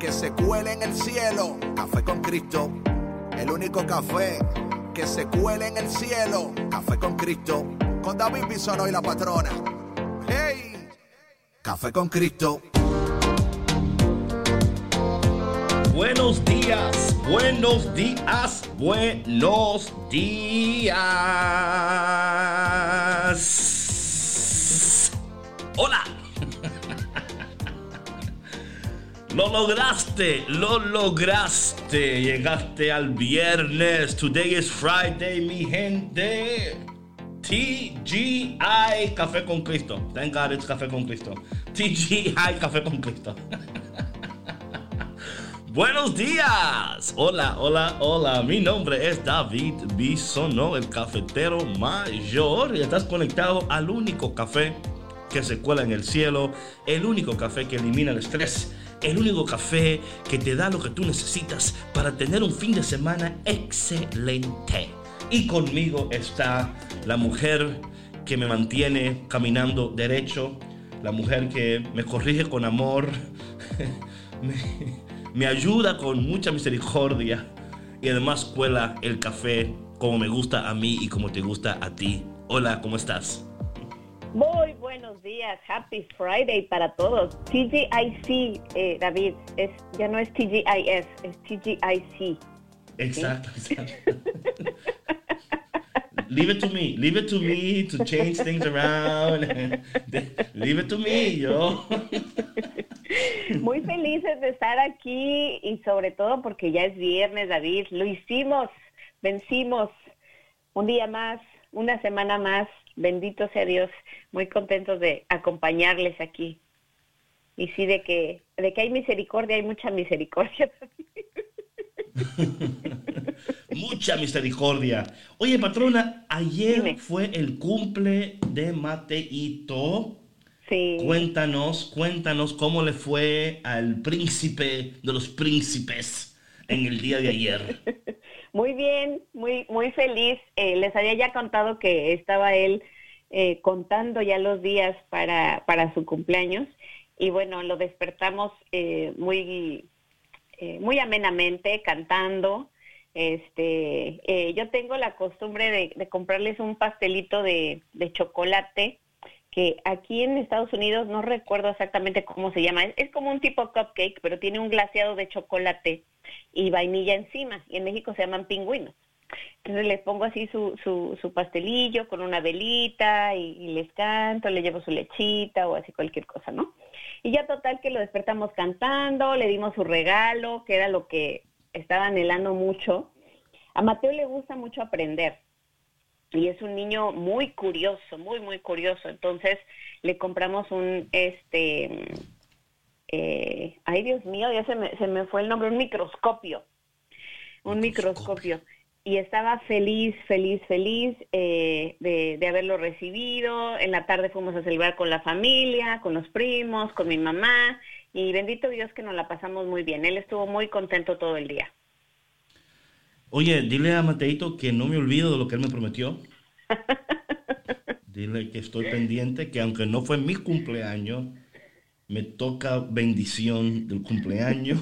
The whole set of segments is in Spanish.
que se cuele en el cielo. Café con Cristo, el único café que se cuele en el cielo. Café con Cristo, con David Bisono y la patrona. ¡Hey! Café con Cristo. Buenos días, buenos días, buenos días. Hola. Lo lograste, lo lograste. Llegaste al viernes. Today is Friday, mi gente. TGI Café con Cristo. Thank God it's Café con Cristo. TGI Café con Cristo. Buenos días. Hola, hola, hola. Mi nombre es David Bisono, el cafetero mayor. Y estás conectado al único café que se cuela en el cielo, el único café que elimina el estrés el único café que te da lo que tú necesitas para tener un fin de semana excelente. Y conmigo está la mujer que me mantiene caminando derecho, la mujer que me corrige con amor, me, ayuda con mucha misericordia y además cuela el café como me gusta a mí y como te gusta a ti. Hola, ¿cómo estás? Muy buenos días, Happy Friday para todos. TGIC, eh, David, es, ya no es TGIS, es TGIC. Exacto, exacto. leave it to me, leave it to me to change things around. leave it to me, yo. Muy felices de estar aquí y sobre todo porque ya es viernes, David. Lo hicimos, vencimos un día más, una semana más Bendito sea Dios, muy contentos de acompañarles aquí. Y sí, de que, de que hay misericordia, hay mucha misericordia. mucha misericordia. Oye, patrona, ayer fue el cumple de Mateito. Sí. Cuéntanos, cuéntanos cómo le fue al príncipe de los príncipes en el día de ayer. Muy bien, muy, muy feliz. Eh, les había ya contado que estaba él eh, contando ya los días para, para su cumpleaños y bueno, lo despertamos eh, muy, muy amenamente, cantando. Este, yo tengo la costumbre de, comprarles un pastelito de, de, chocolate que aquí en Estados Unidos no recuerdo exactamente cómo se llama. Es, como un tipo cupcake, pero tiene un glaseado de chocolate y vainilla encima. Y en México se llaman pingüinos. Entonces les pongo así su, su, su pastelillo con una velita y, les canto, le llevo su lechita o así cualquier cosa, ¿no? Y ya total que lo despertamos cantando, le dimos su regalo, que era lo que estaba anhelando mucho. A Mateo le gusta mucho aprender y es un niño muy curioso, muy, muy curioso. Entonces le compramos un, este, eh, ay Dios mío, ya se me, se me fue el nombre, un microscopio, un microscopio. Y estaba feliz, feliz, feliz eh, de, de, haberlo recibido. En la tarde fuimos a celebrar con la familia, con los primos, con mi mamá. Y bendito Dios que nos la pasamos muy bien. Él estuvo muy contento todo el día. Oye, dile a Mateito que no me olvido de lo que él me prometió. dile que estoy pendiente, que aunque no fue mi cumpleaños, me toca bendición del cumpleaños.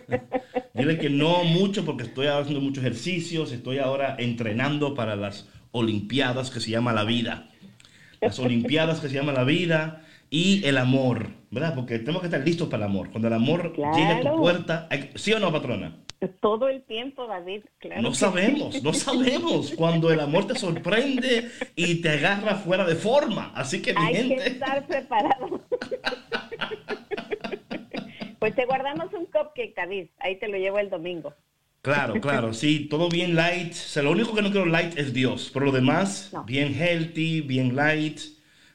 Dile que no mucho porque estoy haciendo muchos ejercicios, estoy ahora entrenando para las Olimpiadas que se llama la vida. Las Olimpiadas que se llama la vida y el amor, ¿verdad? Porque tenemos que estar listos para el amor. Cuando el amor llega a tu puerta, ¿sí o no, patrona? Todo el tiempo, David, claro. No sabemos, no sabemos cuando el amor te sorprende y te agarra fuera de forma. Así que, mi Hay que estar preparado. pues te guardamos un cupcake, David. Ahí te lo llevo el domingo. Claro, claro, sí, todo bien light. O lo único que no quiero light es Dios. Por lo demás, bien healthy, bien light,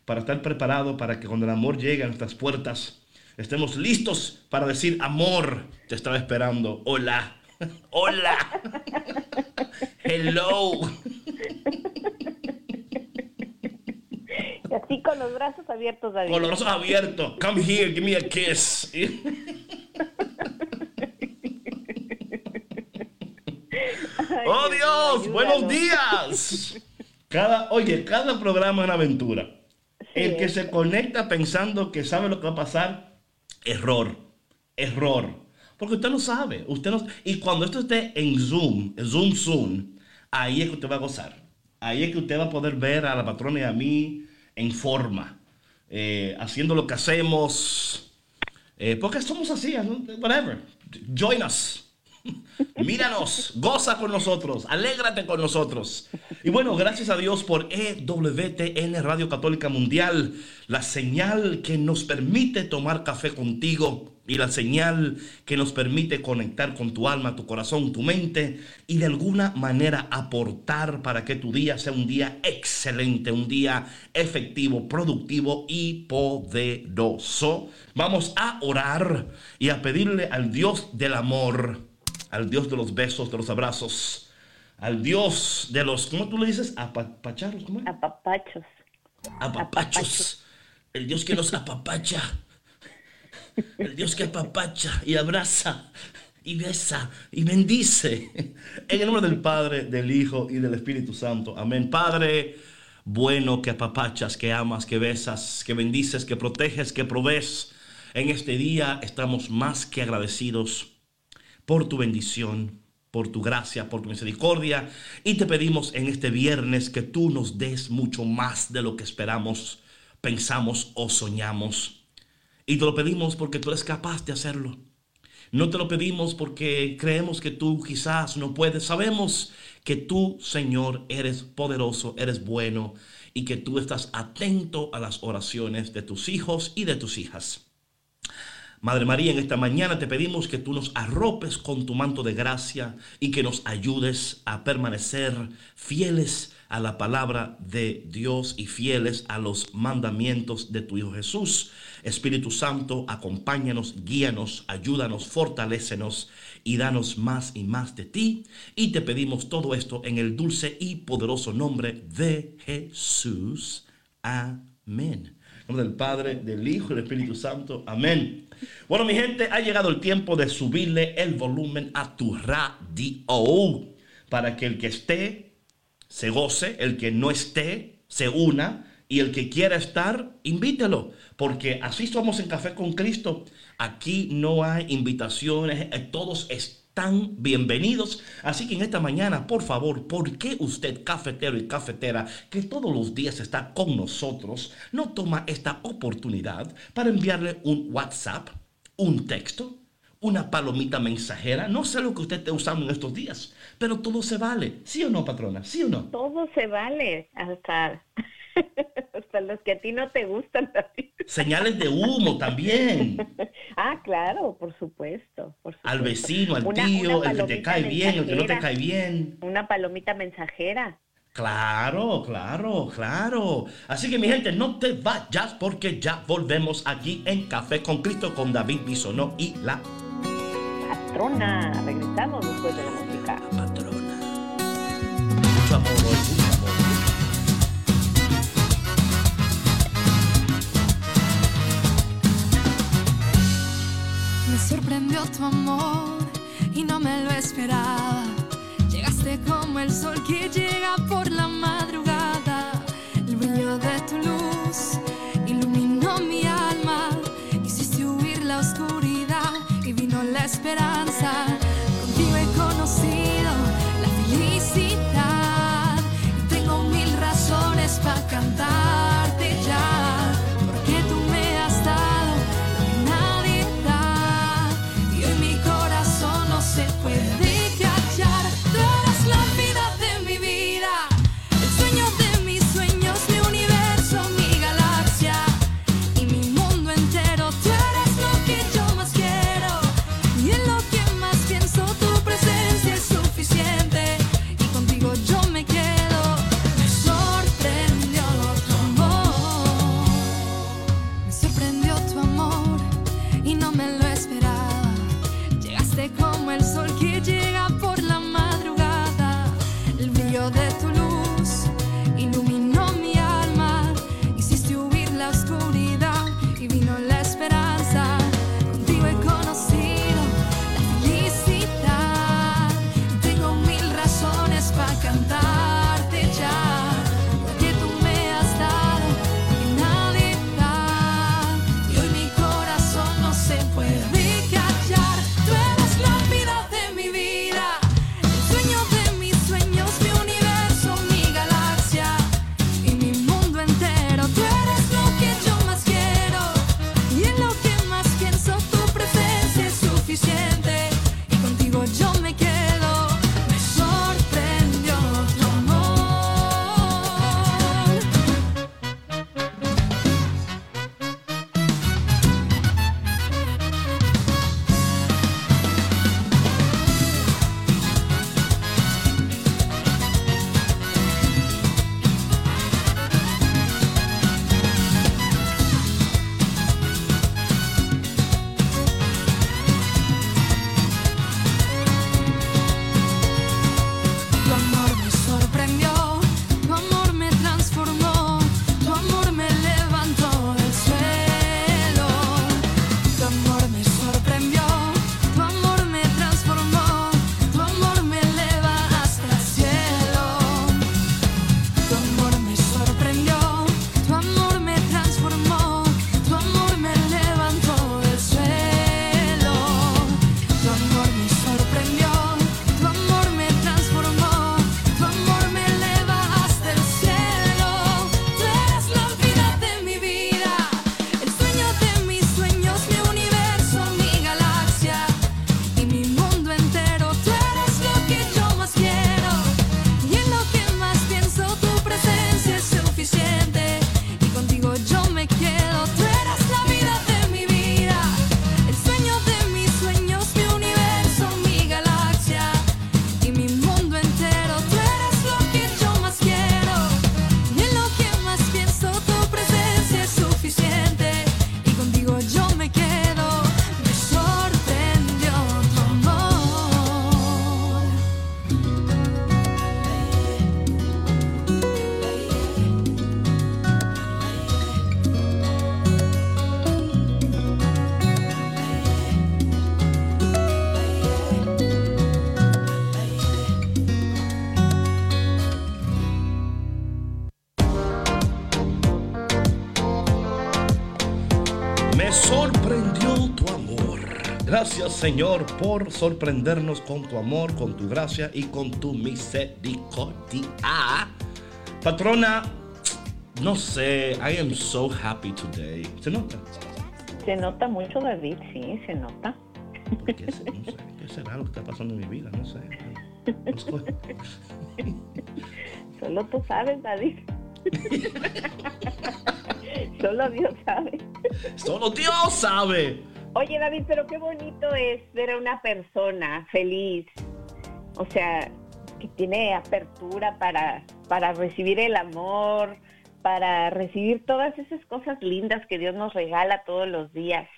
para estar preparado para que cuando el amor llegue a nuestras puertas, estemos listos para decir amor, te estaba esperando, hola. Hola. Hello. Y así con los brazos abiertos, David. Con los brazos abiertos. Come here, give me a kiss. ¡Oh Dios! ¡Buenos días! Cada, oye, cada programa es una aventura. El que se conecta pensando que sabe lo que va a pasar, error, error. Porque usted no sabe, usted no, y cuando esto esté en Zoom, Zoom Zoom, ahí es que usted va a gozar. Ahí es que usted va a poder ver a la patrona y a mí en forma, eh, haciendo lo que hacemos, eh, porque somos así, whatever. Join us. Míranos, goza con nosotros, alégrate con nosotros. Y bueno, gracias a Dios por EWTN Radio Católica Mundial, la señal que nos permite tomar café contigo y la señal que nos permite conectar con tu alma, tu corazón, tu mente y de alguna manera aportar para que tu día sea un día excelente, un día efectivo, productivo y poderoso. Vamos a orar y a pedirle al Dios del amor al Dios de los besos, de los abrazos, al Dios de los, ¿cómo tú le dices? Apapacharos, ¿cómo es? Apapachos. Apapachos. El Dios que nos apapacha. El Dios que apapacha y abraza y besa y bendice. En el nombre del Padre, del Hijo y del Espíritu Santo. Amén. Padre, bueno que apapachas, que amas, que besas, que bendices, que proteges, que provees. En este día estamos más que agradecidos por tu bendición, por tu gracia, por tu misericordia. Y te pedimos en este viernes que tú nos des mucho más de lo que esperamos, pensamos o soñamos. Y te lo pedimos porque tú eres capaz de hacerlo. No te lo pedimos porque creemos que tú quizás no puedes. Sabemos que tú, Señor, eres poderoso, eres bueno y que tú estás atento a las oraciones de tus hijos y de tus hijas. Madre María, en esta mañana te pedimos que tú nos arropes con tu manto de gracia y que nos ayudes a permanecer fieles a la palabra de Dios y fieles a los mandamientos de tu Hijo Jesús. Espíritu Santo, acompáñanos, guíanos, ayúdanos, fortalécenos y danos más y más de ti. Y te pedimos todo esto en el dulce y poderoso nombre de Jesús. Amén. En nombre del Padre, del Hijo y del Espíritu Santo. Amén. Bueno, mi gente, ha llegado el tiempo de subirle el volumen a tu radio para que el que esté se goce, el que no esté se una y el que quiera estar, invítelo, porque así somos en Café con Cristo. Aquí no hay invitaciones, eh, todos están bienvenidos. Así que en esta mañana, por favor, ¿por qué usted, cafetero y cafetera, que todos los días está con nosotros, no toma esta oportunidad para enviarle un WhatsApp, un texto, una palomita mensajera? No sé lo que usted esté usando en estos días, pero todo se vale. ¿Sí o no, patrona? ¿Sí o no? Todo se vale, hasta, hasta los que a ti no te gustan. Señales de humo también. ah, claro, por supuesto, por supuesto. Al vecino, al tío, el que te cae bien, el que no te cae bien. Una palomita mensajera. Claro, claro, claro. Así que mi gente, no te vayas porque ya volvemos aquí en Café con Cristo con David Bisonó y la patrona. Regresamos después de la música. Patrona. Mucho amor, tu amor y no me lo esperaba. Llegaste como el sol que llega por la madrugada. El brillo de tu luz Señor, por sorprendernos con tu amor, con tu gracia y con tu misericordia. Patrona, no sé, I am so happy today. ¿Se nota? Se nota mucho, David, sí, se nota. ¿Qué, no sé, ¿Qué será lo que está pasando en mi vida? No sé. No sé. Solo tú sabes, David. Solo Dios sabe. Solo Dios sabe. Oye, David, pero qué bonito es ver a una persona feliz. O sea, que tiene apertura para, para recibir el amor, para recibir todas esas cosas lindas que Dios nos regala todos los días.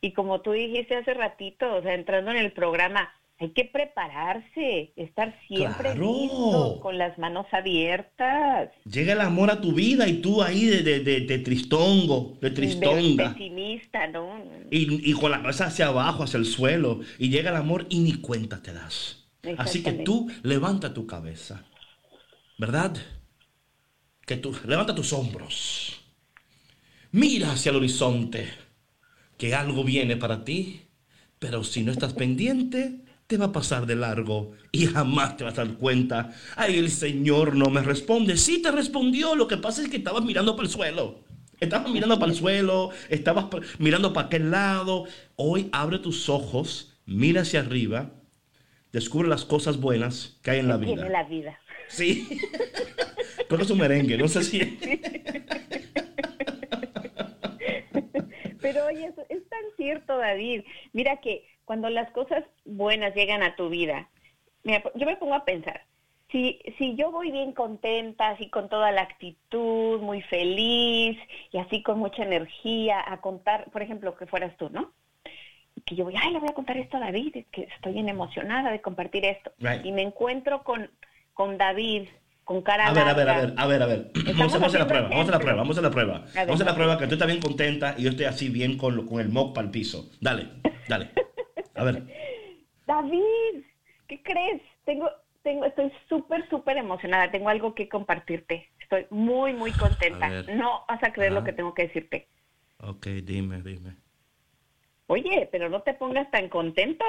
Y como tú dijiste hace ratito, o sea, entrando en el programa, hay que prepararse, estar siempre Claro. listo, con las manos abiertas. Llega el amor a tu vida y tú ahí de, de, de- de tristongo, de tristonga. Pesimista, ¿no? Y, y con la cabeza hacia abajo, hacia el suelo. Y llega el amor y ni cuenta te das. Así que tú levanta tu cabeza. ¿Verdad? Que tú levanta tus hombros. Mira hacia el horizonte. Que algo viene para ti. Pero si no estás pendiente, te va a pasar de largo y jamás te vas a dar cuenta. Ay, el Señor no me responde. Sí te respondió. Lo que pasa es que estabas mirando para el suelo. Estabas mirando para el suelo, estabas mirando para aquel lado. Hoy abre tus ojos, mira hacia arriba, descubre las cosas buenas que hay en la Tiene vida. la vida. Sí. Creo que es un merengue, no sé si. Pero oye, es, es tan cierto, David. Mira que cuando las cosas buenas llegan a tu vida, mira, yo me pongo a pensar, si, si yo voy bien contenta, así con toda la actitud, muy feliz y así con mucha energía a contar, por ejemplo, que fueras tú, ¿no? Que yo voy, ay, le voy a contar esto a David, que estoy bien emocionada de compartir esto. Right. Y me encuentro con, con David, con cara A ver, a ver, a ver, a ver, a ver. Vamos a hacer la prueba, vamos a la prueba, vamos a la prueba. A ver, Vamos a la prueba que tú estás bien contenta y yo estoy así bien con, lo- con el mock para el piso. Dale, dale. A ver. David, ¿qué crees? Tengo, tengo, estoy súper, súper emocionada. Tengo algo que compartirte. Estoy muy, muy contenta. No vas a creer lo Ajá. que tengo que decirte. Ok, dime, dime. Oye, pero no te pongas tan contento.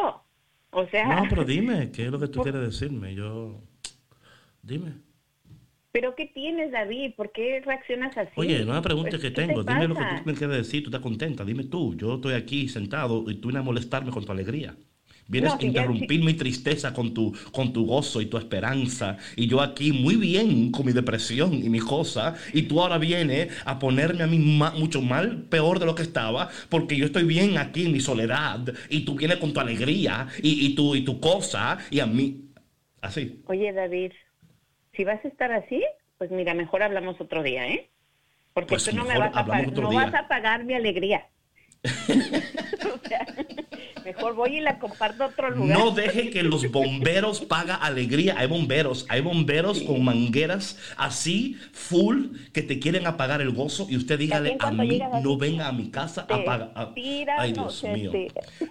O sea, No, pero dime, ¿qué es lo que tú quieres decirme? Yo. Dime. ¿Pero qué tienes, David? ¿Por qué reaccionas así? Oye, no me preguntes Pues, qué te tengo. Dime lo que pasa? tú me quieres decir. Tú estás contenta. Dime tú. Yo estoy aquí sentado y tú vienes a molestarme con tu alegría. Vienes No, a si ya- interrumpir mi tristeza con tu, con tu gozo y tu esperanza. Y yo aquí muy bien con mi depresión y mi cosa. Y tú ahora vienes a ponerme a mí ma- mucho mal, peor de lo que estaba. Porque yo estoy bien aquí en mi soledad. Y tú vienes con tu alegría y, y, tu, y tu cosa. Y a mí. Así. Oye, David, si vas a estar así, pues mira, mejor hablamos otro día, ¿eh? Porque Pues tú no me vas a, no vas a pagar mi alegría. o sea, mejor voy y la comparto a otro lugar. No deje que los bomberos paga alegría. Hay bomberos, hay bomberos con mangueras así, full, que te quieren apagar el gozo y usted dígale a mí, no venga a mi casa a te pagar. a- tiran, Ay, Dios mío.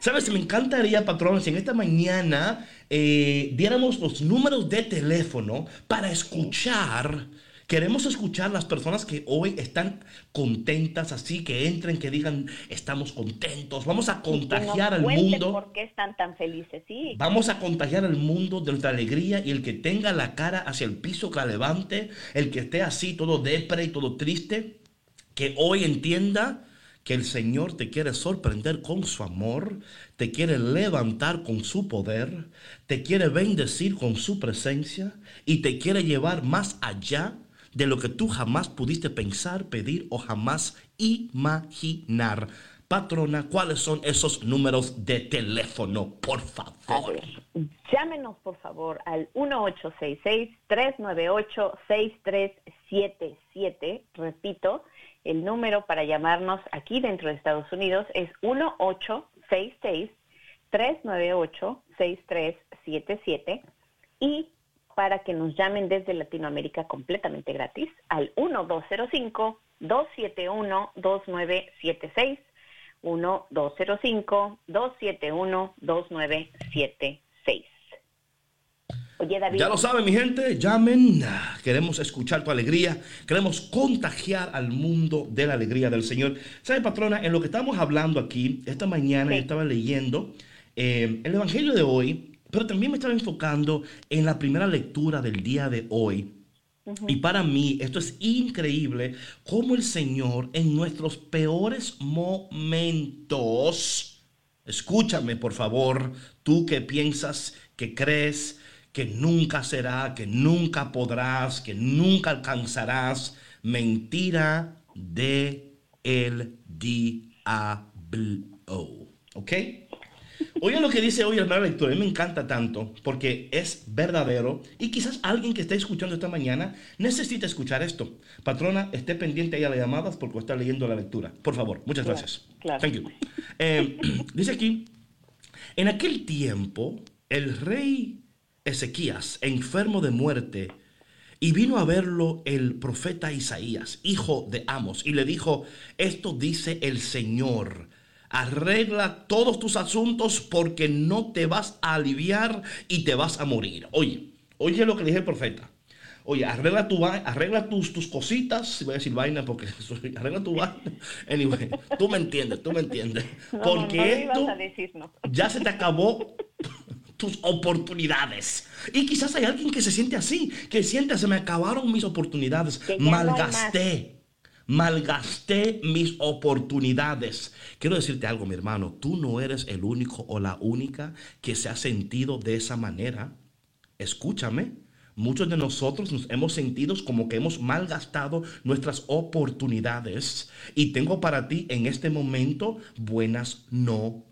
¿Sabes? Me encantaría, patrón, si en esta mañana eh, diéramos los números de teléfono para escuchar. Queremos escuchar las personas que hoy están contentas, así que entren, que digan, estamos contentos. Vamos a contagiar al mundo. ¿Por qué están tan felices? Sí. Vamos a contagiar al mundo de nuestra alegría y el que tenga la cara hacia el piso que la levante, el que esté así todo depre y todo triste, que hoy entienda que el Señor te quiere sorprender con su amor, te quiere levantar con su poder, te quiere bendecir con su presencia y te quiere llevar más allá de lo que tú jamás pudiste pensar, pedir o jamás imaginar. Patrona, ¿cuáles son esos números de teléfono, por favor? llámenos por favor al 1866-398-6377. Repito, el número para llamarnos aquí dentro de Estados Unidos es 1866-398-6377 y para que nos llamen desde Latinoamérica completamente gratis al 1205-271-2976. 1-205-271-2976. Oye, David, Ya lo saben, mi gente, llamen. Queremos escuchar tu alegría. Queremos contagiar al mundo de la alegría del Señor. ¿Sabe, patrona? En lo que estamos hablando aquí, esta mañana Sí. yo estaba leyendo eh, el Evangelio de hoy, pero también me estaba enfocando en la primera lectura del día de hoy. Y para mí esto es increíble cómo el Señor en nuestros peores momentos, escúchame por favor, tú que piensas, que crees que nunca será, que nunca podrás, que nunca alcanzarás, mentira de el diablo. ¿Ok? Oye lo que dice hoy el hermano lector, a mí me encanta tanto porque es verdadero y quizás alguien que esté escuchando esta mañana necesita escuchar esto. Patrona, esté pendiente ahí a las llamadas porque está leyendo la lectura. Por favor, muchas gracias. Claro. Thank you. Eh, dice aquí, en aquel tiempo el rey Ezequías, enfermo de muerte, y vino a verlo el profeta Isaías, hijo de Amos, y le dijo, esto dice el Señor Arregla todos tus asuntos porque no te vas a aliviar y te vas a morir. Oye, oye lo que le dije el profeta. Oye, arregla, tu, arregla tus, tus cositas. Voy a decir vaina porque arregla tu vaina. Anyway, tú me entiendes, tú me entiendes. Porque esto ya se te acabó tus oportunidades. Y quizás hay alguien que se siente así, que siente, se me acabaron mis oportunidades, malgasté malgasté mis oportunidades. Quiero decirte algo, mi hermano, tú no eres el único o la única que se ha sentido de esa manera. Escúchame. Muchos de nosotros nos hemos sentido como que hemos malgastado nuestras oportunidades. Y tengo para ti en este momento buenas noticias.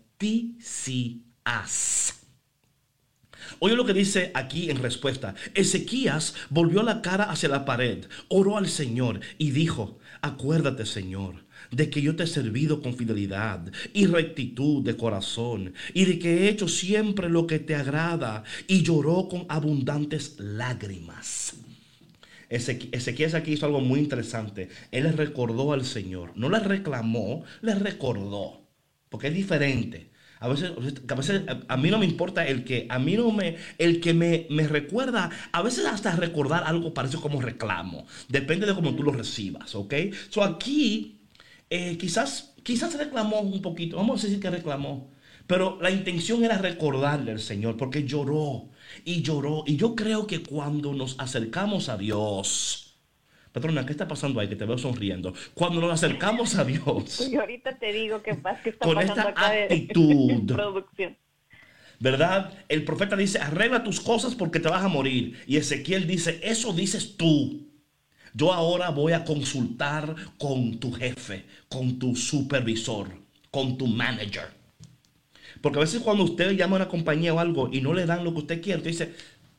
Oye lo que dice aquí en respuesta. Ezequías volvió la cara hacia la pared, oró al Señor y dijo, Acuérdate, Señor, de que yo te he servido con fidelidad y rectitud de corazón, y de que he hecho siempre lo que te agrada, y lloró con abundantes lágrimas. Ezequiel aquí hizo algo muy interesante. Él le recordó al Señor. No le reclamó, le recordó. Porque es diferente. A veces, a mí no me importa el que, a mí no me, el que me, me recuerda, a veces hasta recordar algo parece como reclamo. Depende de cómo tú lo recibas, ¿ok? So aquí, eh, quizás, quizás reclamó un poquito, vamos a decir que reclamó, pero la intención era recordarle al Señor porque lloró y lloró. Y yo creo que cuando nos acercamos a Dios, Patrona, ¿qué está pasando ahí? Que te veo sonriendo. Cuando nos acercamos a Dios. Y ahorita te digo pasa, qué está con pasando esta acá actitud. De, producción. ¿Verdad? El profeta dice, arregla tus cosas porque te vas a morir. Y Ezequiel dice, eso dices tú. Yo ahora voy a consultar con tu jefe, con tu supervisor, con tu manager. Porque a veces cuando usted llama a una compañía o algo y no le dan lo que usted quiere, usted dice,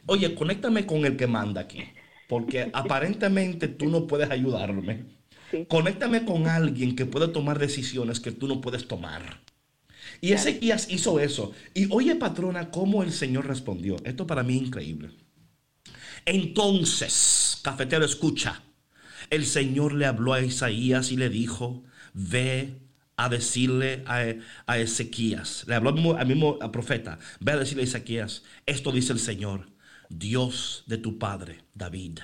oye, conéctame con el que manda aquí porque aparentemente tú no puedes ayudarme. Conéctame con alguien que pueda tomar decisiones que tú no puedes tomar. Y Ezequías hizo eso. Y oye, patrona, cómo el Señor respondió. Esto para mí es increíble. Entonces, cafetero, escucha. El Señor le habló a Isaías y le dijo, ve a decirle a, Ezequías, le habló al mismo, profeta, ve a decirle a Ezequías, esto dice el Señor, Dios de tu padre, David.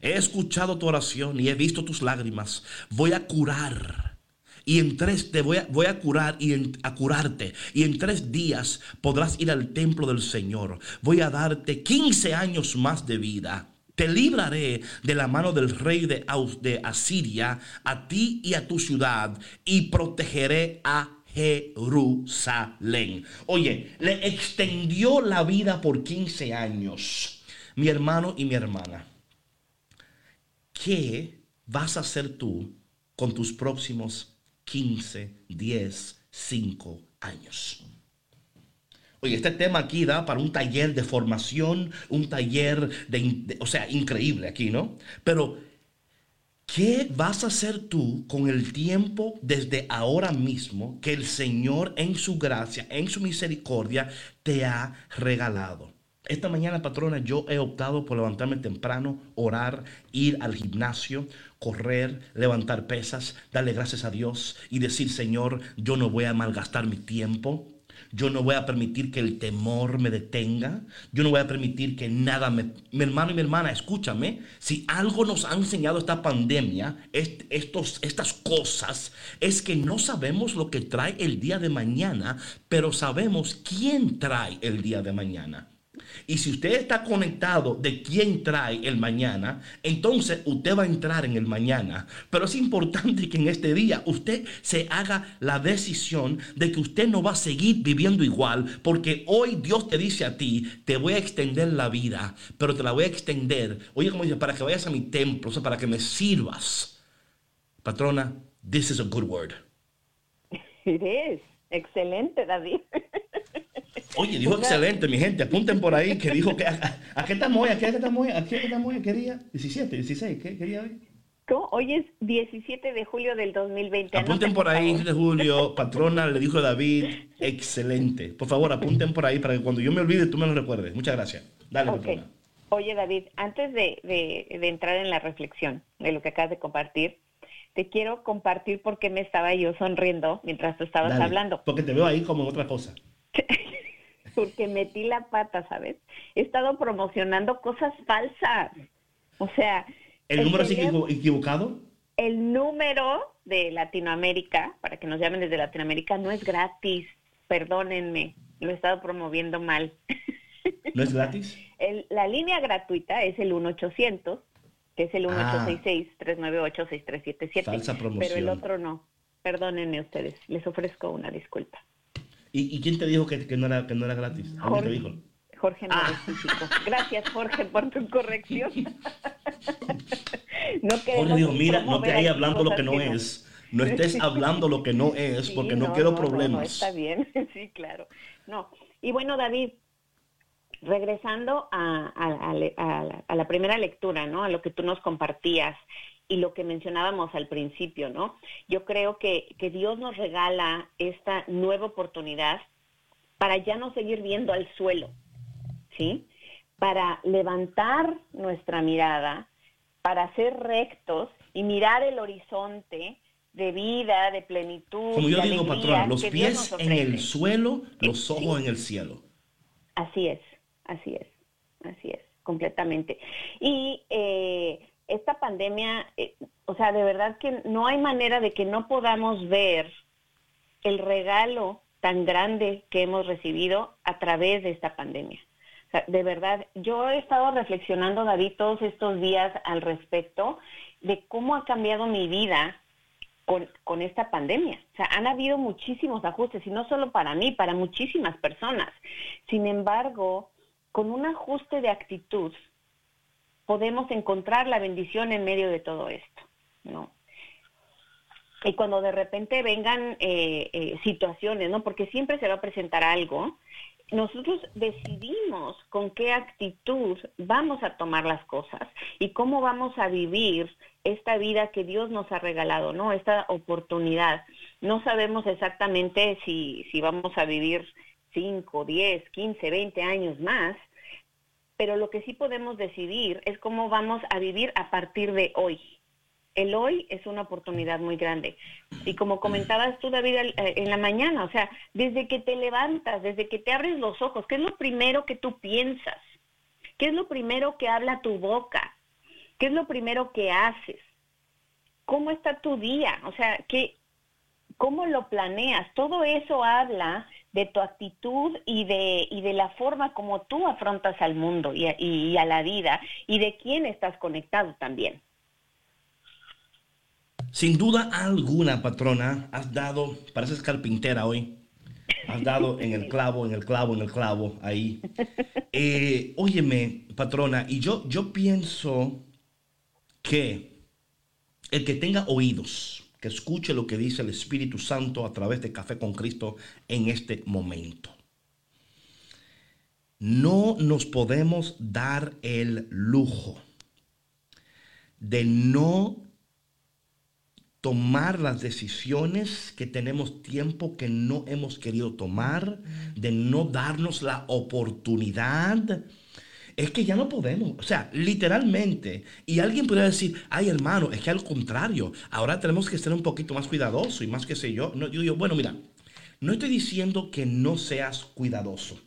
He escuchado tu oración y he visto tus lágrimas. Voy a curar. Y en tres te voy a, voy a curar y a curarte. Y en tres días podrás ir al templo del Señor. Voy a darte 15 años más de vida. Te libraré de la mano del rey de, Asiria, a ti y a tu ciudad, y protegeré a Jerusalén. Oye, le extendió la vida por 15 años. Mi hermano y mi hermana, ¿qué vas a hacer tú con tus próximos 15, 10, 5 años? Oye, este tema aquí da para un taller de formación, un taller de, o sea, increíble aquí, ¿no? Pero ¿Qué vas a hacer tú con el tiempo desde ahora mismo que el Señor en su gracia, en su misericordia, te ha regalado? Esta mañana, patrona, yo he optado por levantarme temprano, orar, ir al gimnasio, correr, levantar pesas, darle gracias a Dios y decir, Señor, yo no voy a malgastar mi tiempo. Yo no voy a permitir que el temor me detenga. Yo no voy a permitir que nada me... Mi hermano y mi hermana, escúchame. Si algo nos ha enseñado esta pandemia, estos, estas cosas, es que no sabemos lo que trae el día de mañana, pero sabemos quién trae el día de mañana. Y si usted está conectado de quién trae el mañana, entonces usted va a entrar en el mañana. Pero es importante que en este día usted se haga la decisión de que usted no va a seguir viviendo igual, porque hoy Dios te dice a ti, te voy a extender la vida, pero te la voy a extender, oye como dice, para que vayas a mi templo, o sea, para que me sirvas. Patrona, this is a good word. It is. Excelente, David. Oye, dijo excelente, mi gente. Apunten por ahí que dijo que. ¿A, qué estamos hoy? ¿A qué estamos hoy? ¿A qué estamos hoy? ¿Qué día? 17, 16. ¿Qué, día hoy? ¿Cómo? Hoy es 17 de julio del 2020. Apunten por ahí, de julio. Patrona, le dijo David, excelente. Por favor, apunten por ahí para que cuando yo me olvide tú me lo recuerdes. Muchas gracias. Dale, patrona. Oye, David, antes de, de, entrar en la reflexión de lo que acabas de compartir, te quiero compartir por qué me estaba yo sonriendo mientras tú estabas hablando. Porque te veo ahí como en otra cosa. porque metí la pata, ¿sabes? He estado promocionando cosas falsas. O sea... ¿El, número es equivocado? El número de Latinoamérica, para que nos llamen desde Latinoamérica, no es gratis. Perdónenme, lo he estado promoviendo mal. ¿No es gratis? la línea gratuita es el 1-800, que es el 1866-398-6377. Ah. Falsa promoción. Pero el otro no. Perdónenme ustedes, les ofrezco una disculpa. ¿Y, quién te dijo que, no era, que no era gratis? Jorge, te dijo? Jorge no ah. Gracias, Jorge, por tu corrección. no Jorge dijo, mira, no te ahí hablando lo que no, es. No estés hablando lo que no es, porque no, quiero problemas. está bien, sí, claro. No. Y bueno, David, regresando a, a, la primera lectura, ¿no? A lo que tú nos compartías y lo que mencionábamos al principio, ¿no? Yo creo que, que Dios nos regala esta nueva oportunidad para ya no seguir viendo al suelo, ¿sí? Para levantar nuestra mirada, para ser rectos y mirar el horizonte de vida, de plenitud. Como yo digo, patrona, los pies en el suelo, los ojos en el cielo. Así es, así es, así es, completamente. Y eh, esta pandemia, eh, o sea, de verdad que no hay manera de que no podamos ver el regalo tan grande que hemos recibido a través de esta pandemia. O sea, de verdad, yo he estado reflexionando, David, todos estos días al respecto de cómo ha cambiado mi vida con, con, esta pandemia. O sea, han habido muchísimos ajustes, y no solo para mí, para muchísimas personas. Sin embargo, con un ajuste de actitud, podemos encontrar la bendición en medio de todo esto, ¿no? Y cuando de repente vengan eh, eh, situaciones, ¿no? Porque siempre se va a presentar algo, nosotros decidimos con qué actitud vamos a tomar las cosas y cómo vamos a vivir esta vida que Dios nos ha regalado, ¿no? Esta oportunidad. No sabemos exactamente si, si vamos a vivir 5, 10, 15, 20 años más, pero lo que sí podemos decidir es cómo vamos a vivir a partir de hoy. El hoy es una oportunidad muy grande. Y como comentabas tú, David, eh, en la mañana, o sea, desde que te levantas, desde que te abres los ojos, ¿qué es lo primero que tú piensas? ¿Qué es lo primero que habla tu boca? ¿Qué es lo primero que haces? ¿Cómo está tu día? O sea, ¿qué, ¿cómo lo planeas? Todo eso habla de tu actitud y de, y de la forma como tú afrontas al mundo y a, y a la vida y de quién estás conectado también. Sin duda alguna, patrona, has dado, pareces carpintera hoy, has dado en el clavo, en el clavo, en el clavo, ahí. Eh, óyeme, patrona, y yo, yo pienso que el que tenga oídos, que escuche lo que dice el Espíritu Santo a través de Café con Cristo en este momento. No nos podemos dar el lujo de no tomar las decisiones que tenemos tiempo que no hemos querido tomar, de no darnos la oportunidad es que ya no podemos. O sea, literalmente. Y alguien podría decir, ay hermano, es que al contrario, ahora tenemos que ser un poquito más cuidadosos y más que sé yo. No, yo bueno, mira, no estoy diciendo que no seas cuidadoso.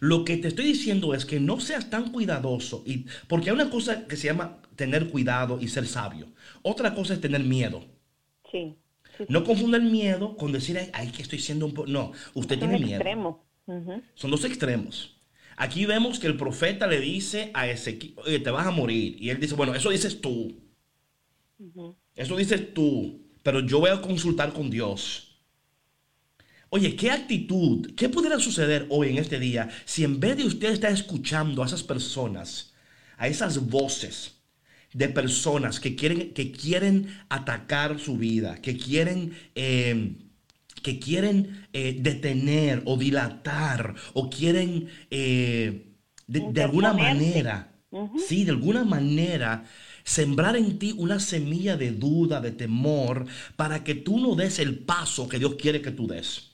Lo que te estoy diciendo es que no seas tan cuidadoso, y, porque hay una cosa que se llama tener cuidado y ser sabio. Otra cosa es tener miedo. Sí. No confunda el miedo con decir, ay, que estoy siendo un poco... No, usted tiene miedo. Extremo. Son dos extremos. Aquí vemos que el profeta le dice a Ezequiel, oye, te vas a morir. Y él dice, bueno, eso dices tú. Eso dices tú, pero yo voy a consultar con Dios. Oye, ¿qué actitud, qué pudiera suceder hoy en este día si en vez de usted estar escuchando a esas personas, a esas voces de personas que quieren, que quieren atacar su vida, que quieren, eh, que quieren eh, detener o dilatar o quieren eh, de, alguna manera, sí, de alguna manera sembrar en ti una semilla de duda, de temor, para que tú no des el paso que Dios quiere que tú des.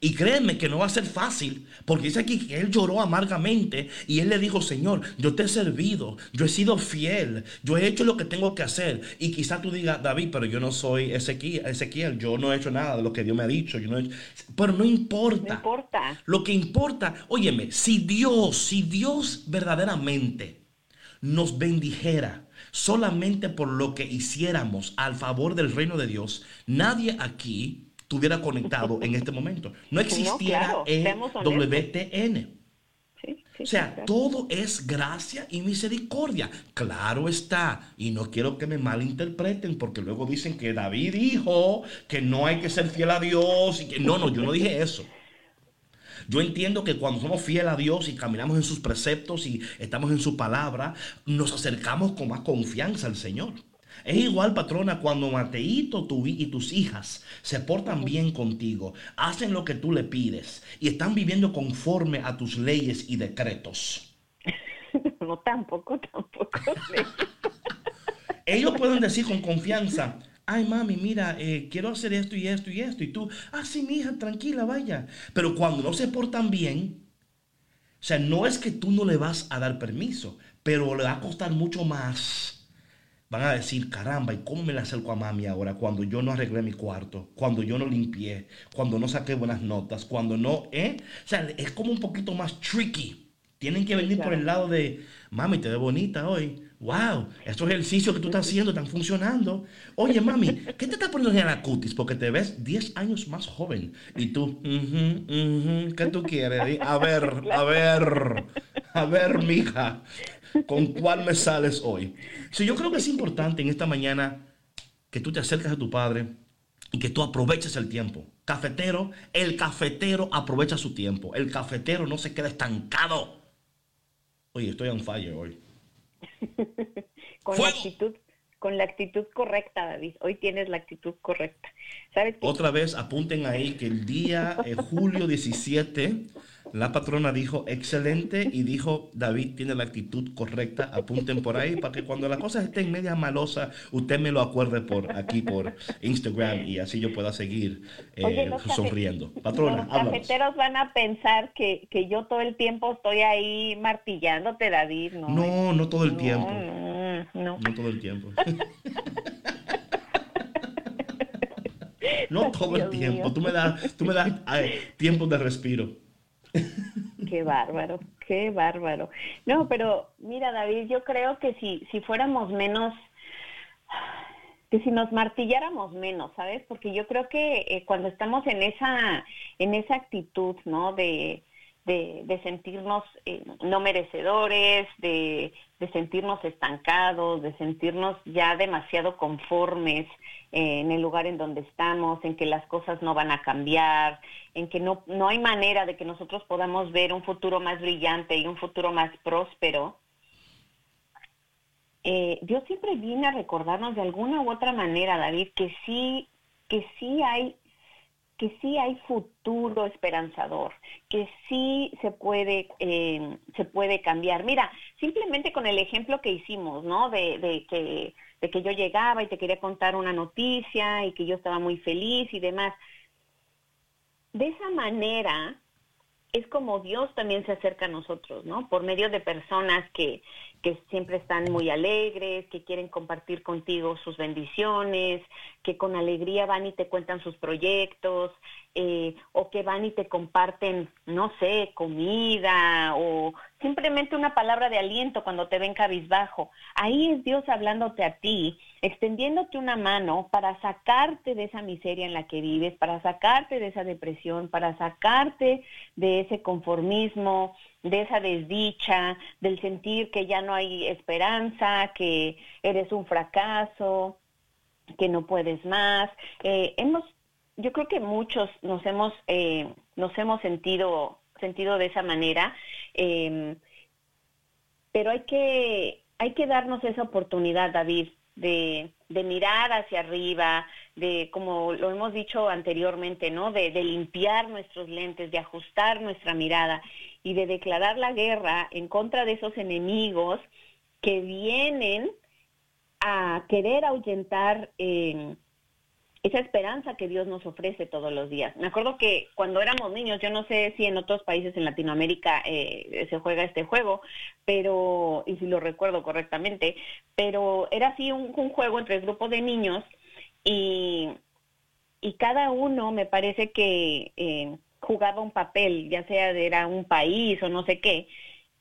Y créeme que no va a ser fácil, porque dice aquí que él lloró amargamente y él le dijo, Señor, yo te he servido, yo he sido fiel, yo he hecho lo que tengo que hacer. Y quizá tú digas, David, pero yo no soy Ezequiel, Ezequiel, yo no he hecho nada de lo que Dios me ha dicho. Yo no Pero no importa. No importa. Lo que importa, óyeme, si Dios, si Dios verdaderamente nos bendijera, solamente por lo que hiciéramos al favor del reino de Dios, nadie aquí estuviera conectado en este momento. No existiera el WTN. o sea, todo es gracia y misericordia. Claro está. Y no quiero que me malinterpreten porque luego dicen que David dijo que no hay que ser fiel a Dios. Y que... No, no, yo no dije eso. Yo entiendo que cuando somos fieles a Dios y caminamos en sus preceptos y estamos en su palabra, nos acercamos con más confianza al Señor. Es igual, patrona, cuando Mateito tú y tus hijas se portan bien contigo, hacen lo que tú le pides y están viviendo conforme a tus leyes y decretos. No, tampoco, tampoco. Ellos pueden decir con confianza, ay mami, mira, eh, quiero hacer esto y esto y esto. Y tú, ah, sí, mi hija, tranquila, vaya. Pero cuando no se portan bien, o sea, no es que tú no le vas a dar permiso, pero le va a costar mucho más van a decir, caramba, ¿y cómo me le acerco a mami ahora cuando yo no arreglé mi cuarto, cuando yo no limpié, cuando no saqué buenas notas, cuando no, ¿eh? O sea, es como un poquito más tricky. Tienen que venir por el lado de, mami, te ves bonita hoy. Wow, estos ejercicios que tú estás haciendo están funcionando. Oye, mami, ¿qué te estás poniendo en la cutis? Porque te ves 10 años más joven. Y tú, ¿qué tú quieres? A ver, a ver, a ver, mija. ¿Con cuál me sales hoy? Sí, yo creo que es importante en esta mañana que tú te acerques a tu padre y que tú aproveches el tiempo. Cafetero, el cafetero aprovecha su tiempo. El cafetero no se queda estancado. Oye, estoy on fire hoy. con la actitud con la actitud correcta, David. Hoy tienes la actitud correcta. ¿Sabes Otra vez apunten ahí que el día eh, julio 17 la patrona dijo excelente y dijo David tiene la actitud correcta. Apunten por ahí para que cuando la cosa esté en media malosa, usted me lo acuerde por aquí por Instagram y así yo pueda seguir eh, sonriendo. Patrona, los cafeteros van a pensar que, que, yo todo el tiempo estoy ahí martillándote, David. No, no, no todo el tiempo. No, no todo el tiempo. no todo el tiempo. Tú me das, tú me das tiempo de respiro. Qué bárbaro, qué bárbaro. No, pero mira, David, yo creo que si, si fuéramos menos, que si nos martilláramos menos, ¿sabes? Porque yo creo que eh, cuando estamos en esa, en esa actitud, ¿no? De, de, sentirnos eh, no merecedores, de, de, sentirnos estancados, de sentirnos ya demasiado conformes eh, en el lugar en donde estamos, en que las cosas no van a cambiar, en que no, no hay manera de que nosotros podamos ver un futuro más brillante y un futuro más próspero. Eh, Dios siempre viene a recordarnos de alguna u otra manera, David, que sí, que sí hay que sí hay futuro esperanzador, que sí se puede, eh, se puede cambiar. Mira, simplemente con el ejemplo que hicimos, ¿no? De, de, que, de que yo llegaba y te quería contar una noticia y que yo estaba muy feliz y demás. De esa manera, es como Dios también se acerca a nosotros, ¿no? Por medio de personas que, que siempre están muy alegres, que quieren compartir contigo sus bendiciones, que con alegría van y te cuentan sus proyectos, eh, o que van y te comparten, no sé, comida o simplemente una palabra de aliento cuando te ven cabizbajo. Ahí es Dios hablándote a ti, extendiéndote una mano para sacarte de esa miseria en la que vives, para sacarte de esa depresión, para sacarte de ese conformismo, de esa desdicha, del sentir que ya no hay esperanza, que eres un fracaso, que no puedes más. Eh, hemos, yo creo que muchos nos hemos, eh, nos hemos sentido, sentido de esa manera, em, pero hay que, hay que darnos esa oportunidad, David, de, de, mirar hacia arriba, de, como lo hemos dicho anteriormente, ¿no? De, de, limpiar nuestros lentes, de ajustar nuestra mirada y de declarar la guerra en contra de esos enemigos que vienen a querer ahuyentar eh, esa esperanza que Dios nos ofrece todos los días. Me acuerdo que cuando éramos niños, yo no sé si en otros países en Latinoamérica eh, se juega este juego, pero, y si lo recuerdo correctamente, pero era así un, juego entre grupos de niños y, y cada uno me parece que eh, jugaba un papel, ya sea era un país o no sé qué,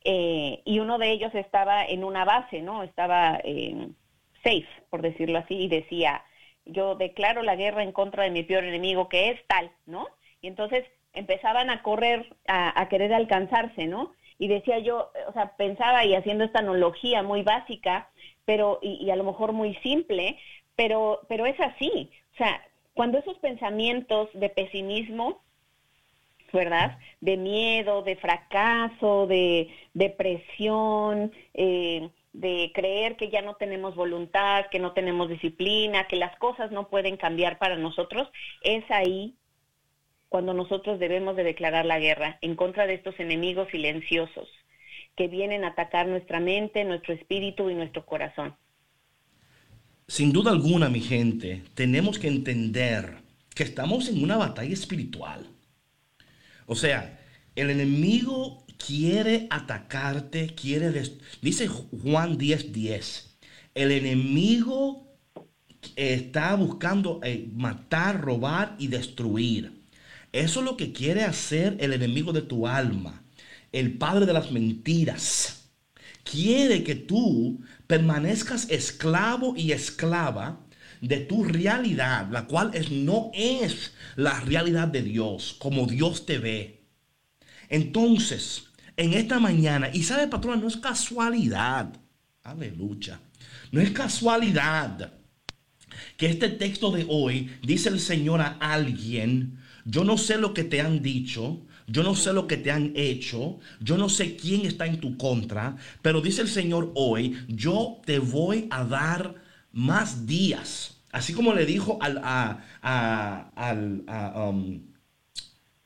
y uno de ellos estaba en una base, ¿no? Estaba safe, por decirlo así, y decía, yo declaro la guerra en contra de mi peor enemigo, que es tal, ¿no? Y entonces empezaban a correr, a, querer alcanzarse, ¿no? Y decía yo, o sea, pensaba y haciendo esta analogía muy básica, pero, y, a lo mejor muy simple, pero, pero es así. O sea, cuando esos pensamientos de pesimismo, ¿verdad? De miedo, de fracaso, de depresión, eh, de creer que ya no tenemos voluntad, que no tenemos disciplina, que las cosas no pueden cambiar para nosotros, es ahí cuando nosotros debemos de declarar la guerra en contra de estos enemigos silenciosos que vienen a atacar nuestra mente, nuestro espíritu y nuestro corazón. Sin duda alguna, mi gente, tenemos que entender que estamos en una batalla espiritual. O sea, el enemigo quiere atacarte, quiere... Dice Juan 10:10, 10, el enemigo está buscando eh, matar, robar y destruir. Eso es lo que quiere hacer el enemigo de tu alma, el padre de las mentiras. Quiere que tú permanezcas esclavo y esclava de tu realidad, la cual es, no es la realidad de Dios, como Dios te ve. Entonces, en esta mañana. Y sabe, patrona, no es casualidad. Aleluya. No es casualidad que este texto de hoy dice el Señor a alguien, yo no sé lo que te han dicho, yo no sé lo que te han hecho, yo no sé quién está en tu contra, pero dice el Señor hoy, yo te voy a dar más días. Así como le dijo al, a, a, al, a, um,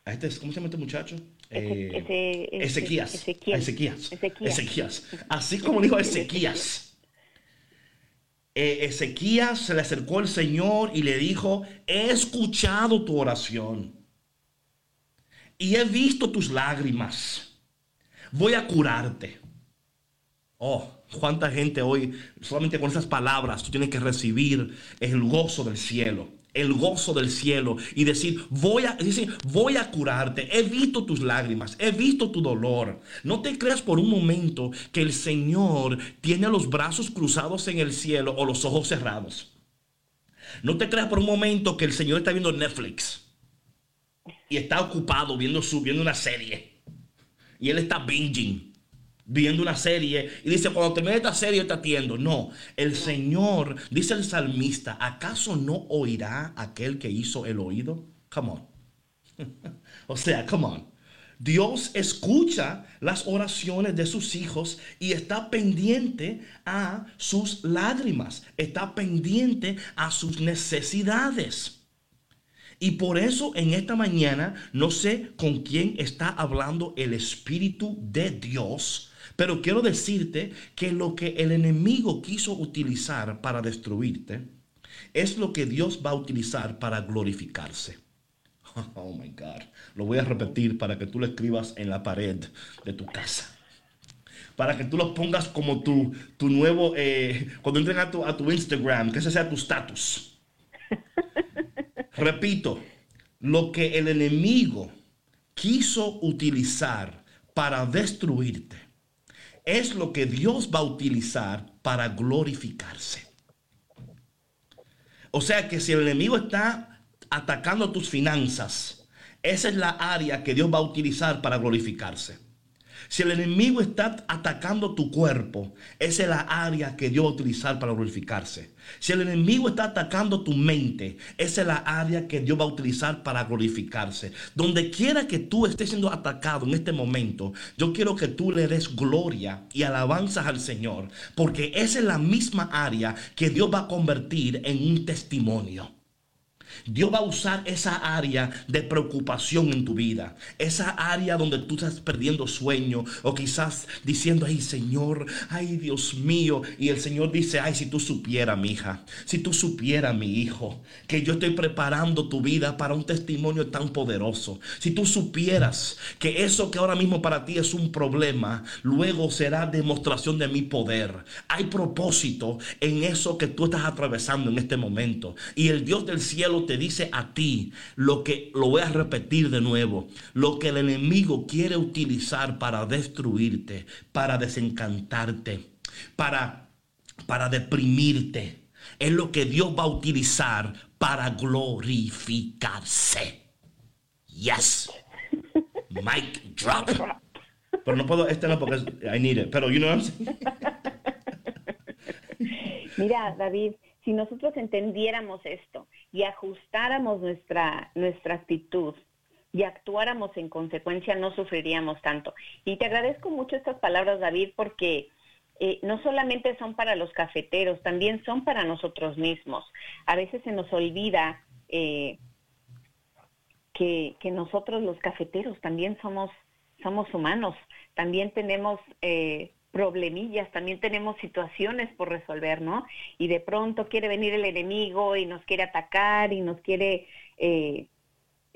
a este, ¿cómo se llama este muchacho? Eh, Ezequías, Ezequías, Ezequías, Así como dijo Ezequías. Eh, Ezequías se le acercó el Señor y le dijo, he escuchado tu oración y he visto tus lágrimas. Voy a curarte. Oh, cuánta gente hoy, solamente con esas palabras, tú tienes que recibir el gozo del cielo el gozo del cielo y decir, voy a, decir, voy a curarte, he visto tus lágrimas, he visto tu dolor. No te creas por un momento que el Señor tiene los brazos cruzados en el cielo o los ojos cerrados. No te creas por un momento que el Señor está viendo Netflix y está ocupado viendo, su, viendo una serie. Y Él está binging viendo una serie y dice, cuando termine esta serie te atiendo. No, el Señor, dice el salmista, ¿acaso no oirá aquel que hizo el oído? Come on. o sea, come on. Dios escucha las oraciones de sus hijos y está pendiente a sus lágrimas, está pendiente a sus necesidades. Y por eso en esta mañana no sé con quién está hablando el Espíritu de Dios, pero quiero decirte que lo que el enemigo quiso utilizar para destruirte es lo que Dios va a utilizar para glorificarse. Oh my God. Lo voy a repetir para que tú lo escribas en la pared de tu casa. Para que tú lo pongas como tu, tu nuevo, eh, cuando entren a tu, a tu Instagram, que ese sea tu status. Repito, lo que el enemigo quiso utilizar para destruirte es lo que Dios va a utilizar para glorificarse. O sea que si el enemigo está atacando tus finanzas, esa es la área que Dios va a utilizar para glorificarse. Si el enemigo está atacando tu cuerpo, esa es la área que Dios va a utilizar para glorificarse. Si el enemigo está atacando tu mente, esa es la área que Dios va a utilizar para glorificarse. Donde quiera que tú estés siendo atacado en este momento, yo quiero que tú le des gloria y alabanzas al Señor, porque esa es la misma área que Dios va a convertir en un testimonio. Dios va a usar esa área de preocupación en tu vida. Esa área donde tú estás perdiendo sueño o quizás diciendo, ay Señor, ay Dios mío. Y el Señor dice, ay, si tú supieras, mi hija, si tú supieras, mi hijo, que yo estoy preparando tu vida para un testimonio tan poderoso. Si tú supieras que eso que ahora mismo para ti es un problema, luego será demostración de mi poder. Hay propósito en eso que tú estás atravesando en este momento. Y el Dios del cielo te dice a ti lo que, lo voy a repetir de nuevo, lo que el enemigo quiere utilizar para destruirte, para desencantarte, para, para deprimirte, es lo que Dios va a utilizar para glorificarse. Yes. Mic drop. Pero no puedo, este no porque I need it. Pero you know what I'm saying? Mira, David, si nosotros entendiéramos esto y ajustáramos nuestra, nuestra actitud y actuáramos en consecuencia, no sufriríamos tanto. Y te agradezco mucho estas palabras, David, porque eh, no solamente son para los cafeteros, también son para nosotros mismos. A veces se nos olvida eh, que, que, nosotros los cafeteros también somos, somos humanos, también tenemos... Eh, problemillas, también tenemos situaciones por resolver, ¿no? Y de pronto quiere venir el enemigo y nos quiere atacar y nos quiere, eh,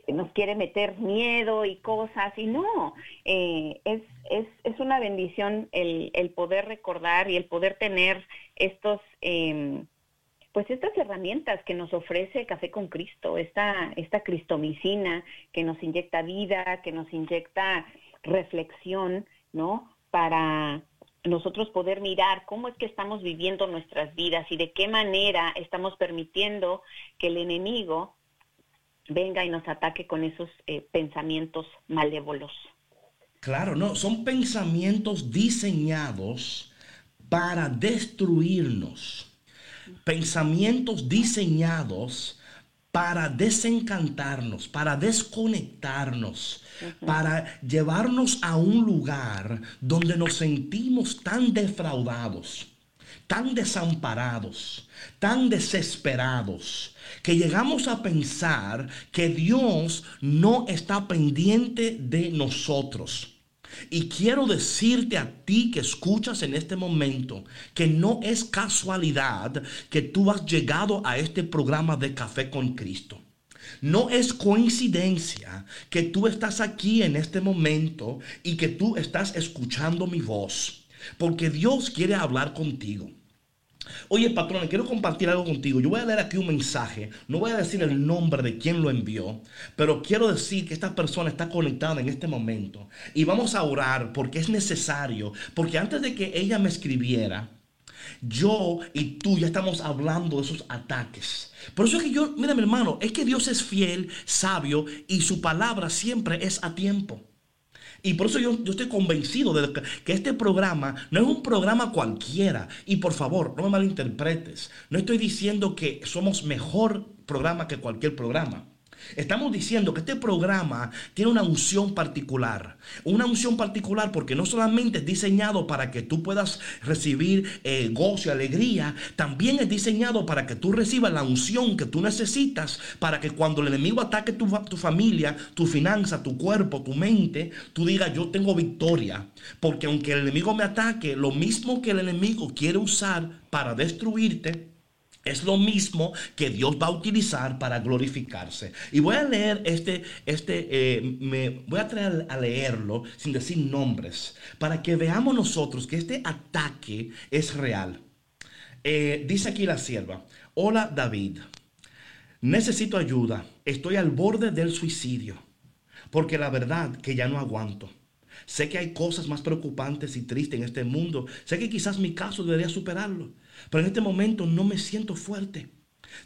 nos quiere meter miedo y cosas, y no, eh, es, es, es, una bendición el, el, poder recordar y el poder tener estos, eh, pues estas herramientas que nos ofrece Café con Cristo, esta, esta cristomicina que nos inyecta vida, que nos inyecta reflexión, ¿no? Para, nosotros poder mirar cómo es que estamos viviendo nuestras vidas y de qué manera estamos permitiendo que el enemigo venga y nos ataque con esos eh, pensamientos malévolos. Claro, no, son pensamientos diseñados para destruirnos. Pensamientos diseñados para desencantarnos, para desconectarnos, para llevarnos a un lugar donde nos sentimos tan defraudados, tan desamparados, tan desesperados, que llegamos a pensar que Dios no está pendiente de nosotros y quiero decirte a ti que escuchas en este momento que no es casualidad que tú has llegado a este programa de Café con Cristo. No es coincidencia que tú estás aquí en este momento y que tú estás escuchando mi voz, porque Dios quiere hablar contigo. Oye, patrón, quiero compartir algo contigo. Yo voy a leer aquí un mensaje. No voy a decir el nombre de quien lo envió, pero quiero decir que esta persona está conectada en este momento. Y vamos a orar porque es necesario. Porque antes de que ella me escribiera, yo y tú ya estamos hablando de esos ataques. Por eso es que yo, mira mi hermano, es que Dios es fiel, sabio y su palabra siempre es a tiempo. Y por eso yo, yo estoy convencido de que, este programa no es un programa cualquiera. Y por favor, no me malinterpretes. No estoy diciendo que somos mejor programa que cualquier programa. Estamos diciendo que este programa tiene una unción particular. Una unción particular porque no solamente es diseñado para que tú puedas recibir eh, gozo y alegría, también es diseñado para que tú recibas la unción que tú necesitas para que cuando el enemigo ataque tu, tu familia, tu finanza, tu cuerpo, tu mente, tú digas yo tengo victoria. Porque aunque el enemigo me ataque, lo mismo que el enemigo quiere usar para destruirte, es lo mismo que Dios va a utilizar para glorificarse. Y voy a leer este, este, eh, me voy a traer a leerlo sin decir nombres, para que veamos nosotros que este ataque es real. Eh, dice aquí la sierva, hola David, necesito ayuda, estoy al borde del suicidio, porque la verdad que ya no aguanto. Sé que hay cosas más preocupantes y tristes en este mundo. Sé que quizás mi caso debería superarlo. Pero en este momento no me siento fuerte.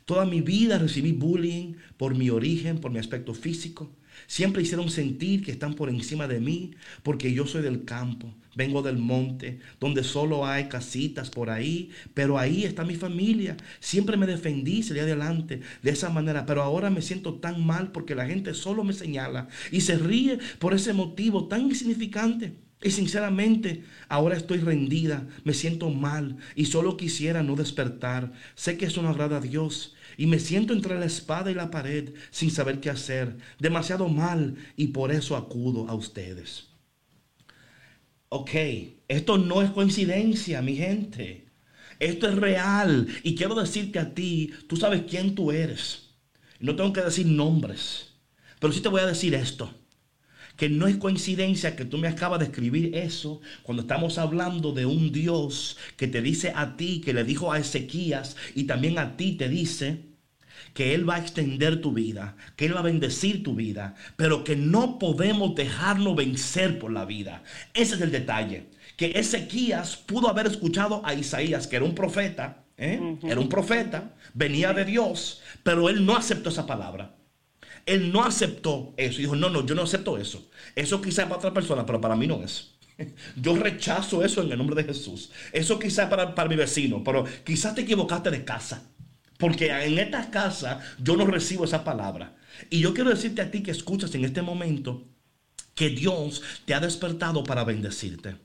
Toda mi vida recibí bullying por mi origen, por mi aspecto físico. Siempre hicieron sentir que están por encima de mí porque yo soy del campo, vengo del monte, donde solo hay casitas por ahí, pero ahí está mi familia. Siempre me defendí, salí adelante de esa manera, pero ahora me siento tan mal porque la gente solo me señala y se ríe por ese motivo tan insignificante. Y sinceramente, ahora estoy rendida, me siento mal y solo quisiera no despertar. Sé que eso no agrada a Dios y me siento entre la espada y la pared sin saber qué hacer. Demasiado mal y por eso acudo a ustedes. Ok, esto no es coincidencia, mi gente. Esto es real y quiero decirte a ti, tú sabes quién tú eres. No tengo que decir nombres, pero sí te voy a decir esto que no es coincidencia que tú me acabas de escribir eso cuando estamos hablando de un Dios que te dice a ti, que le dijo a Ezequías y también a ti te dice que Él va a extender tu vida, que Él va a bendecir tu vida, pero que no podemos dejarnos vencer por la vida. Ese es el detalle, que Ezequías pudo haber escuchado a Isaías, que era un profeta, ¿eh? era un profeta, venía de Dios, pero él no aceptó esa palabra. Él no aceptó eso. Dijo, no, no, yo no acepto eso. Eso quizás para otra persona, pero para mí no es. Yo rechazo eso en el nombre de Jesús. Eso quizás para, para mi vecino, pero quizás te equivocaste de casa. Porque en esta casa yo no recibo esa palabra. Y yo quiero decirte a ti que escuchas en este momento que Dios te ha despertado para bendecirte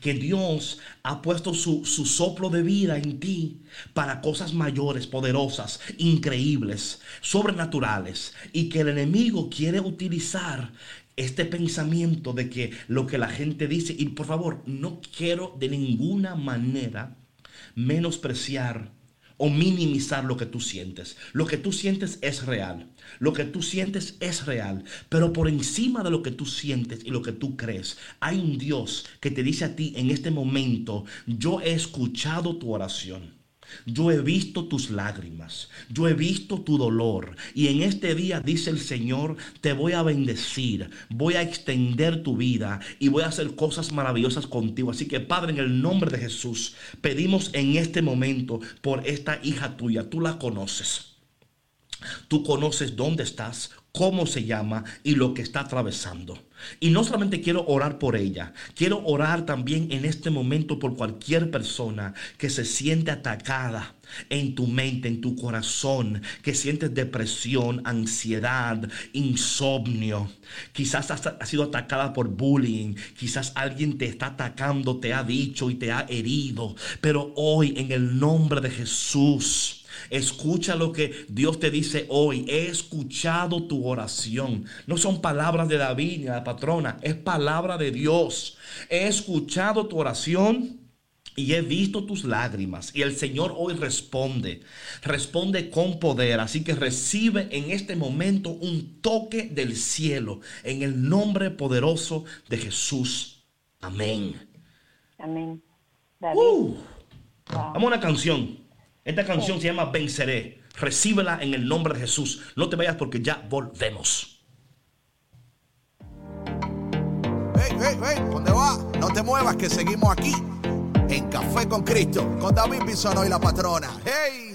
que Dios ha puesto su, soplo de vida en ti para cosas mayores, poderosas, increíbles, sobrenaturales, y que el enemigo quiere utilizar este pensamiento de que lo que la gente dice, y por favor, no quiero de ninguna manera menospreciar o minimizar lo que tú sientes. Lo que tú sientes es real. Lo que tú sientes es real. Pero por encima de lo que tú sientes y lo que tú crees, hay un Dios que te dice a ti en este momento, yo he escuchado tu oración. Yo he visto tus lágrimas, yo he visto tu dolor y en este día dice el Señor, te voy a bendecir, voy a extender tu vida y voy a hacer cosas maravillosas contigo. Así que Padre, en el nombre de Jesús, pedimos en este momento por esta hija tuya, tú la conoces. Tú conoces dónde estás, cómo se llama y lo que está atravesando. Y no solamente quiero orar por ella, quiero orar también en este momento por cualquier persona que se siente atacada en tu mente, en tu corazón, que sientes depresión, ansiedad, insomnio. Quizás has, sido atacada por bullying, quizás alguien te está atacando, te ha dicho y te ha herido, pero hoy en el nombre de Jesús, Escucha lo que Dios te dice hoy. He escuchado tu oración. No son palabras de David ni de la patrona, es palabra de Dios. He escuchado tu oración. Y he visto tus lágrimas. Y el Señor hoy responde. Responde con poder. Así que recibe en este momento un toque del cielo. En el nombre poderoso de Jesús. Amén. Amén. Uh. Vamos a una canción. Esta canción se llama Venceré. Recíbela en el nombre de Jesús. No te vayas porque ya volvemos. Hey, hey, hey, ¿dónde va? No te muevas que seguimos aquí en Café con Cristo con David Bisono y la patrona. Hey.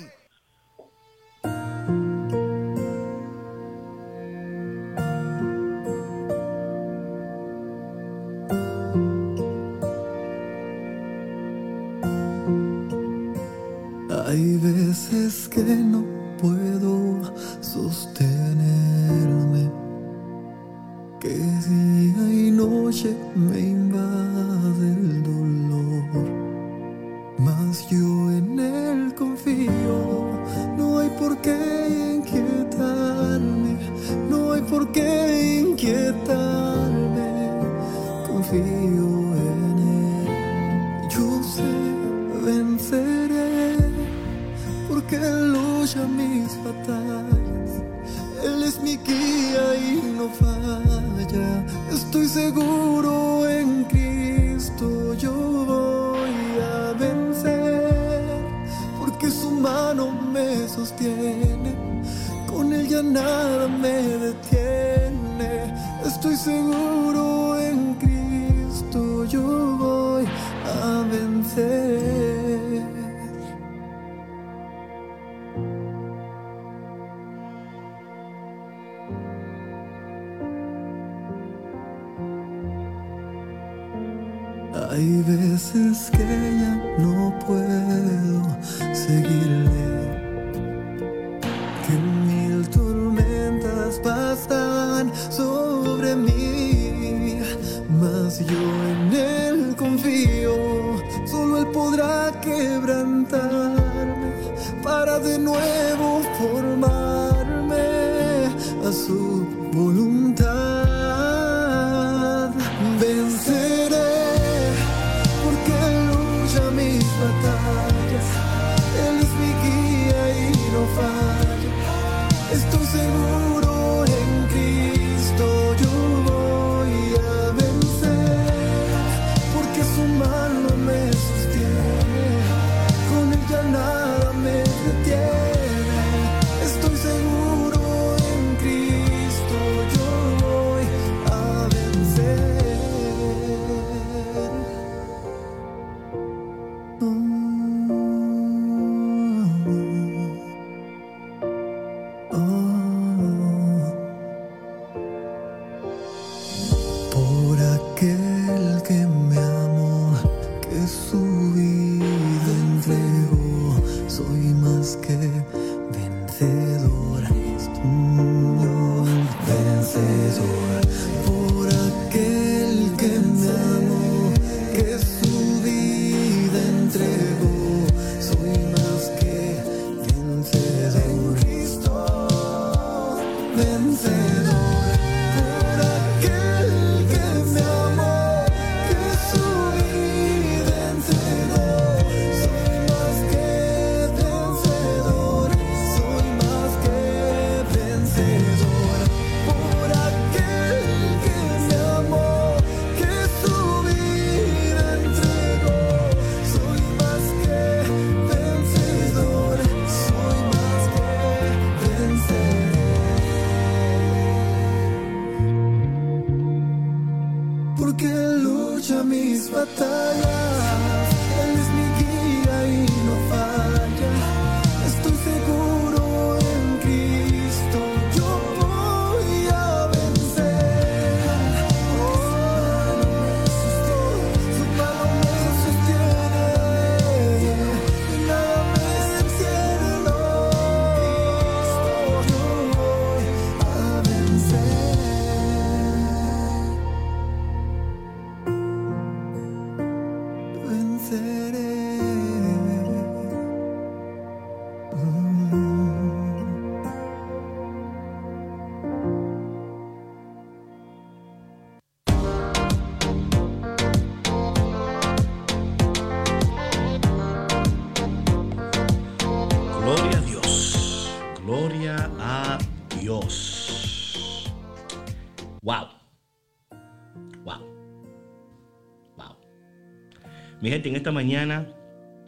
Mi gente, en esta mañana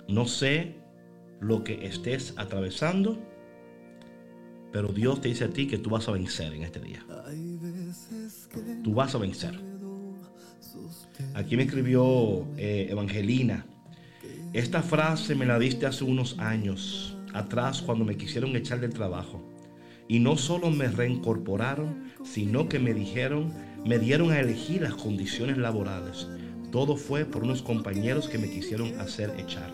no sé lo que estés atravesando, pero Dios te dice a ti que tú vas a vencer en este día. Tú vas a vencer. Aquí me escribió eh, Evangelina. Esta frase me la diste hace unos años atrás cuando me quisieron echar del trabajo. Y no solo me reincorporaron, sino que me dijeron, me dieron a elegir las condiciones laborales. Todo fue por unos compañeros que me quisieron hacer echar.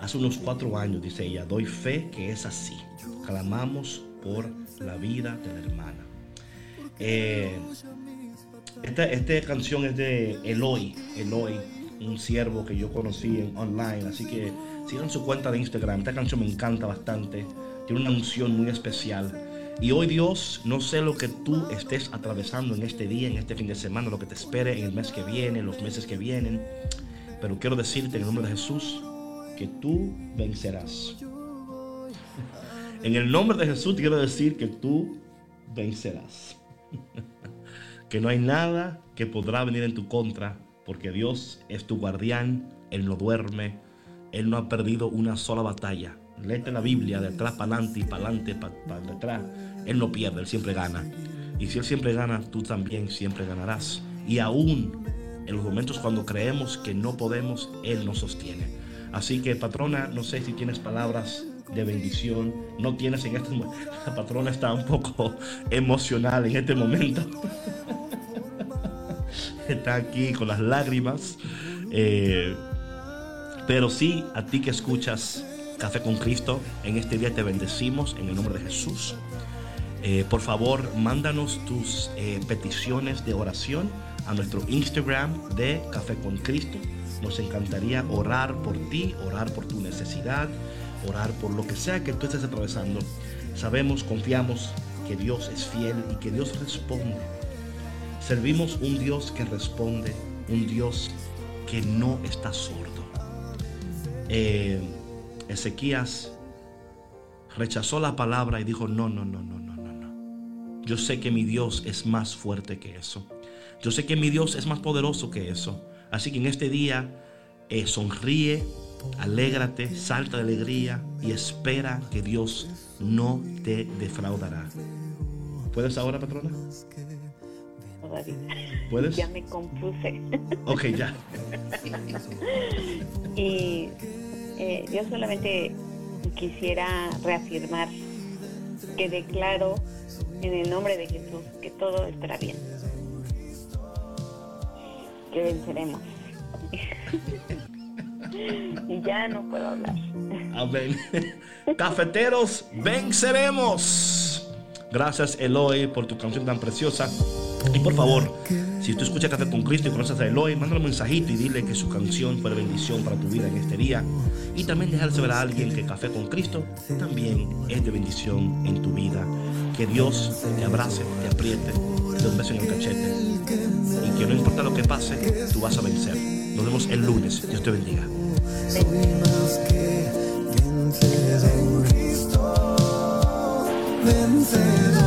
Hace unos cuatro años, dice ella, doy fe que es así. Clamamos por la vida de la hermana. Eh, esta, esta canción es de Eloy, Eloy, un siervo que yo conocí en online, así que sigan su cuenta de Instagram. Esta canción me encanta bastante, tiene una unción muy especial. Y hoy Dios, no sé lo que tú estés atravesando en este día, en este fin de semana, lo que te espere en el mes que viene, los meses que vienen, pero quiero decirte en el nombre de Jesús que tú vencerás. En el nombre de Jesús quiero decir que tú vencerás. que no hay nada que podrá venir en tu contra, porque Dios es tu guardián, Él no duerme, Él no ha perdido una sola batalla. Léete la Biblia de atrás para adelante y para adelante, para detrás. Él no pierde, Él siempre gana. Y si Él siempre gana, tú también siempre ganarás. Y aún en los momentos cuando creemos que no podemos, Él nos sostiene. Así que patrona, no sé si tienes palabras de bendición. No tienes en este momento. La patrona está un poco emocional en este momento. está aquí con las lágrimas. Eh, pero sí, a ti que escuchas Café con Cristo, en este día te bendecimos en el nombre de Jesús. Eh, por favor, mándanos tus eh, peticiones de oración a nuestro Instagram de Café con Cristo. Nos encantaría orar por ti, orar por tu necesidad, orar por lo que sea que tú estés atravesando. Sabemos, confiamos que Dios es fiel y que Dios responde. Servimos un Dios que responde, un Dios que no está sordo. Eh, Ezequías rechazó la palabra y dijo, no, no, no, no. Yo sé que mi Dios es más fuerte que eso. Yo sé que mi Dios es más poderoso que eso. Así que en este día eh, sonríe, alégrate, salta de alegría y espera que Dios no te defraudará. ¿Puedes ahora, patrona? ¿Puedes? Ya me compuse. Ok, ya. y eh, yo solamente quisiera reafirmar que declaro en el nombre de Jesús que todo estará bien. Que venceremos. y ya no puedo hablar. Amén. Cafeteros, venceremos. Gracias Eloy por tu canción tan preciosa. Y por favor, si tú escuchas Café con Cristo y conoces a Eloy, mándale un mensajito y dile que su canción fue bendición para tu vida en este día. Y también dejar saber a alguien que Café con Cristo también es de bendición en tu vida. Que Dios te abrace, te apriete, te dé un en el cachete. Y que no importa lo que pase, tú vas a vencer. Nos vemos el lunes. Dios te bendiga. Vencedor.